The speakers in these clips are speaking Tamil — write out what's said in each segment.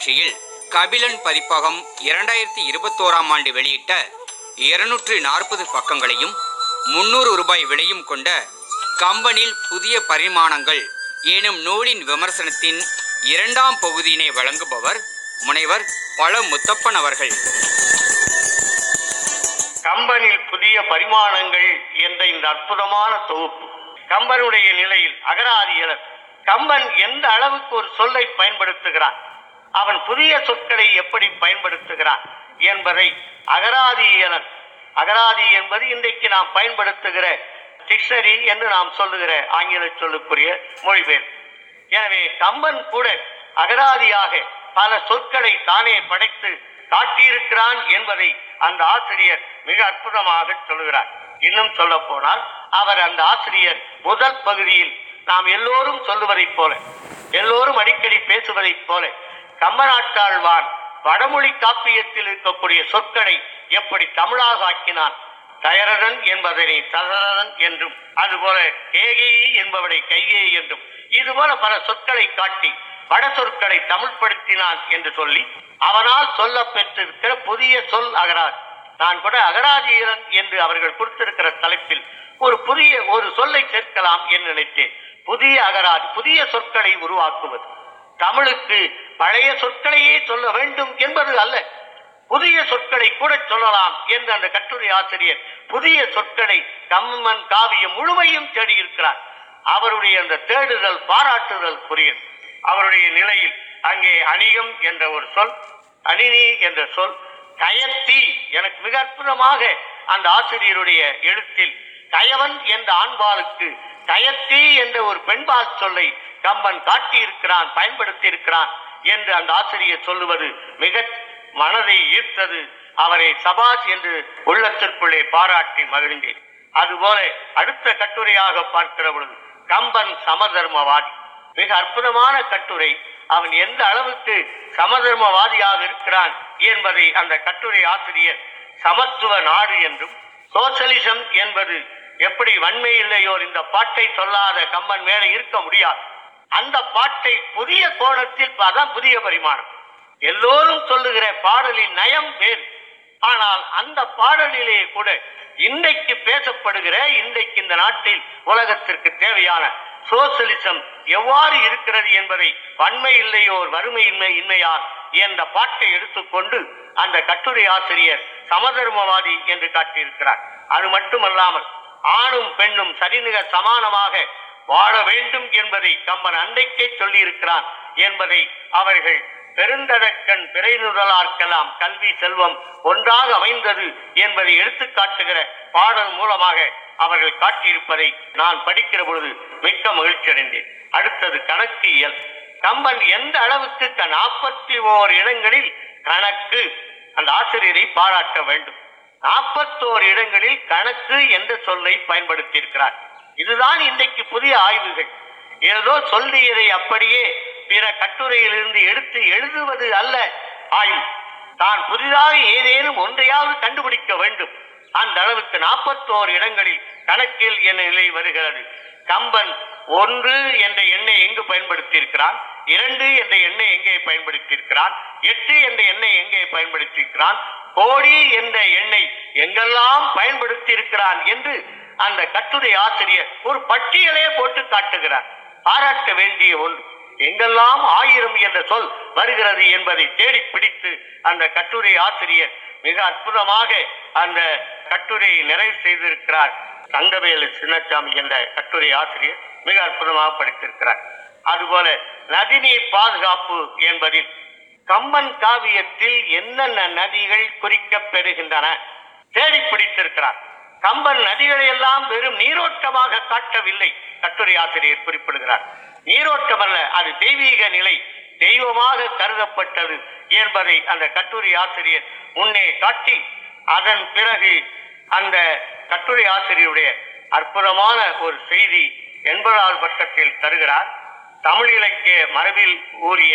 நிகழ்ச்சியில் கபிலன் பதிப்பகம் இரண்டாயிரத்தி இருபத்தோராம் ஆண்டு வெளியிட்ட இருநூற்று நாற்பது பக்கங்களையும் முன்னூறு ரூபாய் விலையும் கொண்ட கம்பனில் புதிய பரிமாணங்கள் எனும் நூலின் விமர்சனத்தின் இரண்டாம் பகுதியினை வழங்குபவர் முனைவர் பல முத்தப்பன் அவர்கள். கம்பனில் புதிய பரிமாணங்கள் என்ற இந்த அற்புதமான தொகுப்பு. கம்பனுடைய நிலையில் அகராதியலர் கம்பன் எந்த அளவுக்கு ஒரு சொல்லை பயன்படுத்துகிறான்? அவன் புதிய சொற்களை எப்படி பயன்படுத்துகிறான் என்பதை அகராதியலர் அகராதி என்பது இன்றைக்கு நாம் பயன்படுத்துகிற டிக்ஷனரி என்று நாம் சொல்லுகிற ஆங்கில சொல்லுக்குரிய மொழிபெயர். எனவே கம்பன் கூட அகராதியாக பல சொற்களை தானே படைத்து காட்டியிருக்கிறான் என்பதை அந்த ஆசிரியர் மிக அற்புதமாக சொல்லுகிறார். இன்னும் சொல்ல போனால் அவர் அந்த ஆசிரியர் முதல் பகுதியில் நாம் எல்லோரும் சொல்லுவதைப் போல எல்லோரும் அடிக்கடி பேசுவதைப் போல கம்பநாட்டாழ்வான் வடமொழி காப்பியத்தில் இருக்கக்கூடிய சொற்களை எப்படி தமிழாக ஆக்கினான்? தயரதன் என்பதனை தசரதன் என்றும் அதுபோல கேகேயி என்பவனை கைகேயி என்றும் இதுபோல பல சொற்களை காட்டி வட சொற்களை தமிழ்படுத்தினான் என்று சொல்லி அவனால் சொல்ல பெற்றிருக்கிற புதிய சொல் அகராஜ் நான் கூட அகராஜீரன் என்று அவர்கள் கொடுத்திருக்கிற தலைப்பில் ஒரு புதிய ஒரு சொல்லை சேர்க்கலாம் என்று நினைத்தேன். புதிய அகராஜ் புதிய சொற்களை உருவாக்குவது. தமிழுக்கு பழைய சொற்களையே சொல்ல வேண்டும் என்பது அல்ல. புதிய சொற்களை கூட சொல்லலாம் என்று அந்த கட்டுரை ஆசிரியர் புதிய சொற்களை கம்மன் காவியம் முழுமையும் தேடியிருக்கிறார் அவருடைய அந்த தேடுதல் பாராட்டுதல் புரியும் அவருடைய நிலையில் அங்கே அணிகம் என்ற ஒரு சொல் அணினி என்ற சொல் கயத்தி எனக்கு மிக அற்புதமாக அந்த ஆசிரியருடைய எழுத்தில் கயவன் என்ற ஆண்பாலுக்கு கயத்தி என்ற ஒரு பெண்பால் சொல்லை கம்பன் காட்டியிருக்கிறான் பயன்படுத்தி இருக்கிறான் என்று அந்த ஆசிரியர் சொல்லுவது மிக மனதை ஈர்த்தது. அவரை சபாஷ் என்று உள்ளத்திற்குள்ளே பாராட்டி மகிழ்ந்தேன். அதுபோல அடுத்த கட்டுரையாக பார்க்கிற பொழுது கம்பன் சமதர்மவாதி. மிக அற்புதமான கட்டுரை. அவன் எந்த அளவுக்கு சமதர்மவாதியாக இருக்கிறான் என்பதை அந்த கட்டுரை ஆசிரியர் சமத்துவ நாடு என்றும் சோசலிசம் என்பது எப்படி வன்மை இல்லையோர் இந்த பாட்டை சொல்லாத கம்பன் மேலே இருக்க முடியாது. அந்த பாட்டை புதிய கோணத்தில் அதான் புதிய பரிமாணம். எல்லோரும் சொல்லுகிற பாடலின் நயம் வேறு. ஆனால் அந்த பாடலிலே கூட இன்றைக்கு பேசப்படுகிற இன்றைக்கு இந்த நாட்டில் உலகத்திற்கு தேவையான சோசலிசம் எவ்வாறு இருக்கிறது என்பதை வன்மை இல்லையோர் வறுமையின்மை இன்மையால் என்ற பாட்டை எடுத்துக்கொண்டு அந்த கட்டுரை ஆசிரியர் சமதர்மவாதி என்று காட்டியிருக்கிறார். அது மட்டுமல்லாமல் ஆணும் பெண்ணும் சரிநிக சமானமாக வாழ வேண்டும் என்பதை கம்பன் அன்றைக்கே சொல்லியிருக்கிறான் என்பதை அவர்கள் பெருந்ததக்கண் பிறைநுதலார்க்கெல்லாம் கல்வி செல்வம் ஒன்றாக அமைந்தது என்பதை எடுத்து காட்டுகிற பாடல் மூலமாக அவர்கள் காட்டியிருப்பதை நான் படிக்கிற பொழுது மிக்க மகிழ்ச்சி அடைந்தேன். அடுத்தது கணக்கு இயல். கம்பன் எந்த அளவுக்கு நாற்பத்தி ஓர் இடங்களில் கணக்கு அந்த ஆசிரியரை பாராட்ட வேண்டும். நாற்பத்தோரு இடங்களில் கணக்கு என்ற சொல்லை பயன்படுத்தியிருக்கிறார். இதுதான் இன்றைக்கு புதிய ஆய்வுகள். ஏதோ சொல்லியதை அப்படியே பிற கட்டுரையிலிருந்து எடுத்து எழுதுவது அல்ல ஆய்வு. தான் புதிதாக ஏதேனும் ஒன்றையாவது கண்டுபிடிக்க வேண்டும். அந்த அளவுக்கு நாற்பத்தோரு இடங்களில் கணக்கில் என்ற நிலை வருகிறது. கம்பன் ஒன்று என்ற எண்ணை எங்கு பயன்படுத்தி இருக்கிறான் இரண்டு என்ற எண்ணை எங்கே பயன்படுத்தி இருக்கிறான் எட்டு என்ற எண்ணை எங்கே பயன்படுத்தி இருக்கிறான் கோடி என்ற எண்ணை எங்கெல்லாம் பயன்படுத்தி இருக்கிறான் என்று அந்த கட்டுரை ஆசிரியர் ஒரு பட்டியலே போட்டு காட்டுகிறார். பாராட்ட வேண்டிய ஒன்று. எங்கெல்லாம் ஆயிரம் என்ற சொல் வருகிறது என்பதை தேடி பிடித்து அந்த கட்டுரை ஆசிரியர் மிக அற்புதமாக அந்த கட்டுரையை நிறைவு செய்திருக்கிறார். தங்கவேலு சின்னசாமி என்ற கட்டுரை ஆசிரியர் மிக அற்புதமாக படித்திருக்கிறார். அதுபோல நதிநீர் பாதுகாப்பு என்பதில் கம்பன் காவியத்தில் என்னென்ன நதிகள் குறிக்கப் பெறுகின்றன? தேடி பிடித்திருக்கிறார். கம்பன் நதிகளை எல்லாம் வெறும் நீரோட்டமாக காட்டவில்லை கட்டுரை ஆசிரியர் குறிப்பிடுகிறார். நீரோட்டம் அல்ல அது தெய்வீக நிலை தெய்வமாக கருதப்பட்டது என்பதை அந்த கட்டுரை ஆசிரியர் முன்னே காட்டி அதன் பிறகு அந்த கட்டுரை ஆசிரியருடைய அற்புதமான ஒரு செய்தி எண்பதாவது பக்கத்தில் தருகிறார். தமிழ் இலக்கிய மரபில் ஊறிய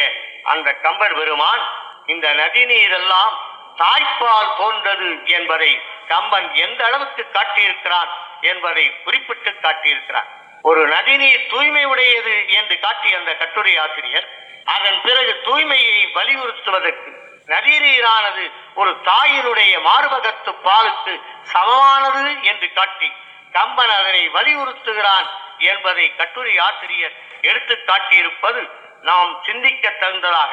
அந்த கம்பர் பெருமான் இந்த நதி நீரெல்லாம் தாய்ப்பால் போன்றது என்பதை கம்பன் எந்த அளவுக்கு காட்டியிருக்கிறான் என்பதை குறிப்பிட்டு காட்டியிருக்கிறான் ஒரு நதிநீர் தூய்மை உடையது என்று காட்டிய அந்த கட்டுரை ஆசிரியர் அதன் பிறகு தூய்மையை வலியுறுத்துவதற்கு நதிநீரானது ஒரு தாயினுடைய மார்பகத்து பாலுக்கு சமமானது என்று காட்டி கம்பன் அதனை வலியுறுத்துகிறான் என்பதை கட்டுரை ஆசிரியர் எடுத்து காட்டியிருப்பது நாம் சிந்திக்க தகுந்ததாக.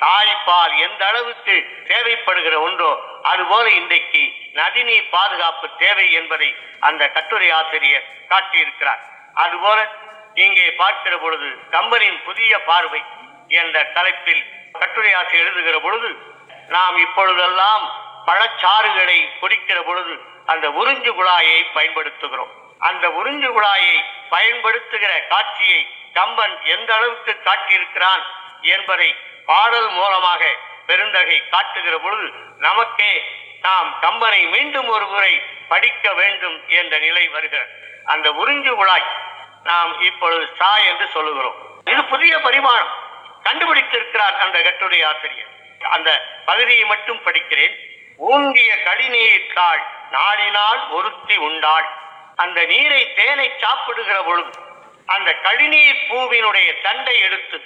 தாய்ப்பால் எந்த அளவுக்கு தேவைப்படுகிற ஒன்றோ அதுபோல இன்றைக்கு நதிநீர் பாதுகாப்பு தேவை என்பதை அந்த கட்டுரை ஆசிரியர் காட்டியிருக்கிறார். அதுபோல இங்கே பார்க்கிற பொழுது கம்பனின் புதிய பார்வை என்ற தலைப்பில் கட்டுரை ஆசிரியர் எழுதுகிற பொழுது நாம் இப்பொழுதெல்லாம் பழச்சாறுகளை குடிக்கிற பொழுது அந்த உறிஞ்சு குழாயை பயன்படுத்துகிறோம். அந்த உறிஞ்சு குழாயை பயன்படுத்துகிற காட்சியை கம்பன் எந்த அளவுக்கு காட்டியிருக்கிறான் என்பதை பாடல் மூலமாக பெருந்தகை காட்டுகிற பொழுது நமக்கே நாம் கம்பனை மீண்டும் ஒரு முறை படிக்க வேண்டும் என்ற நிலை வருகிறது அந்த உறிஞ்சு குழாய் நாம் இப்பொழுது சா என்று சொல்லுகிறோம். இது புதிய பரிமாணம். கண்டுபிடித்திருக்கிறார் அந்த கட்டுரை ஆசிரியர். அந்த பகுதியை மட்டும் படிக்கிறேன். ஊங்கிய கடிநீர் தாள் நாடினால் ஒருத்தி உண்டாள். அந்த நீரை தேனை சாப்பிடுகிற பொழுது அந்த கழிநீர் பூவினுடைய தண்டை எடுத்து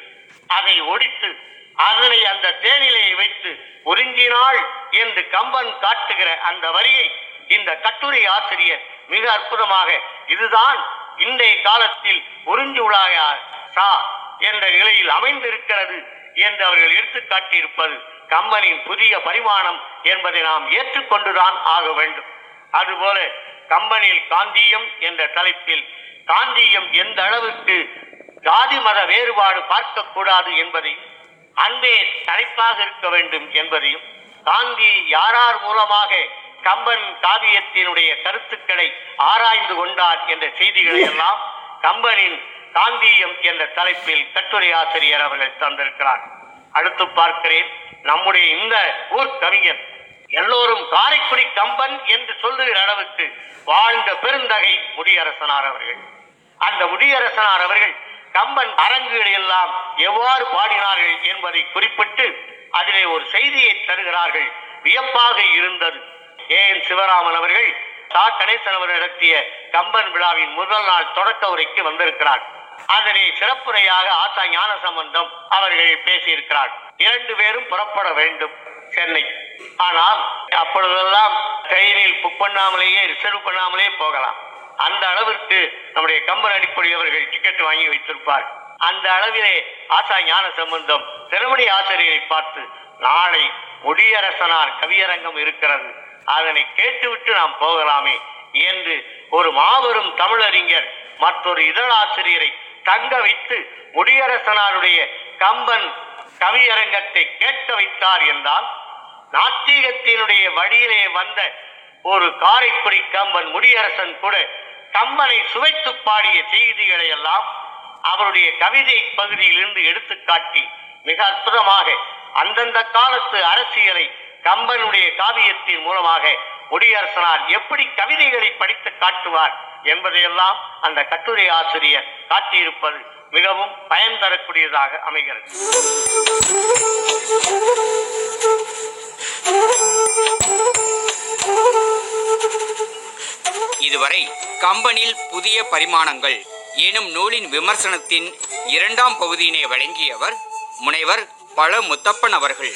அதை ஒடித்து அதனை அந்த தேனிலையை வைத்து உறிஞ்சினாள் என்று கம்பன் காட்டுகிற அந்த வரியை இந்த கட்டுரை ஆசிரியர் மிக அற்புதமாக இதுதான் இன்றைய காலத்தில் உறிஞ்சு உலாய சா என்ற நிலையில் அமைந்திருக்கிறது என்று அவர்கள் எடுத்து காட்டியிருப்பது கம்பனின் புதிய பரிமாணம் என்பதை நாம் ஏற்றுக்கொண்டுதான் ஆக வேண்டும். அதுபோல கம்பனில் காந்தியம் என்ற தலைப்பில் காந்தியம் எந்த அளவுக்கு ஜாதி மத வேறுபாடு பார்க்கக்கூடாது என்பதையும் அன்பே தலைப்பாக இருக்க வேண்டும் என்பதையும் காந்தி யாரார் மூலமாக கம்பன் காவியத்தினுடைய கருத்துக்களை ஆராய்ந்து கொண்டார் என்ற செய்திகளை எல்லாம் கம்பனின் காந்தியம் என்ற தலைப்பில் கட்டுரை ஆசிரியர் அவர்கள் தந்திருக்கிறார். அடுத்து பார்க்கிறேன் நம்முடைய இந்த ஊர் கவிஞர் எல்லோரும் காரைக்குடி கம்பன் என்று சொல்லுகிற அளவுக்கு வாழ்ந்த பெருந்தகை முடியரசனார் அவர்கள். அந்த முடியரசனார் அவர்கள் கம்பன் அரங்குகளை எல்லாம் எவ்வாறு பாடினார்கள் என்பதை குறிப்பிட்டு அதிலே ஒரு செய்தியை தருகிறார்கள். வியப்பாக இருந்தது. ஏன் சிவராமன் அவர்கள் சா. கணேசன் அவர் நடத்திய கம்பன் விழாவின் முதல் நாள் தொடக்க உரைக்கு வந்திருக்கிறார். அதனை சிறப்புரையாக ஆத்தா ஞான சம்பந்தம் அவர்கள் பேசியிருக்கிறார். இரண்டு பேரும் புறப்பட வேண்டும் சென்னை. ஆனால் அப்பொழுதெல்லாம் ட்ரெயினில் புக் பண்ணாமலேயே ரிசர்வ் பண்ணாமலே போகலாம். அந்த அளவிற்கு நம்முடைய கம்பன் அடிப்படை அவர்கள் டிக்கெட் வாங்கி வைத்திருப்பார். அந்த அளவிலே ஆசா ஞான சம்பந்தம் திருமணி ஆசிரியரை பார்த்து நாளை முடியரசனார் கவியரங்கம் இருக்கிறது. அதனை கேட்டுவிட்டு நாம் போகலாமே என்று ஒரு மாபெரும் தமிழறிஞர் மற்றொரு இதழாசிரியரை தங்க வைத்து முடியரசனாருடைய கம்பன் கவியரங்கத்தை கேட்க வைத்தார் என்றால் நாத்திகத்தினுடைய வழியிலே வந்த ஒரு காரைக்குடி கம்பன் முடியரசன் கூட கம்பனை சுவைத்து பாடிய செய்திகளை எல்லாம் அவருடைய கவிதை பகுதியிலிருந்து எடுத்துக்காட்டி மிக அற்புதமாக அந்தந்த காலத்து அரசியலை கம்பனுடைய காவியத்தின் மூலமாக முடியரசனார் எப்படி கவிதைகளை படித்து காட்டுவார் என்பதையெல்லாம் அந்த கட்டுரை ஆசிரியர் காட்டியிருப்பது மிகவும் பயன் தரக்கூடியதாக அமைகிறது. இதுவரை கம்பனில் புதிய பரிமாணங்கள் எனும் நூலின் விமர்சனத்தின் இரண்டாம் பகுதியினை வழங்கியவர் முனைவர் பழ முத்தப்பன் அவர்கள்.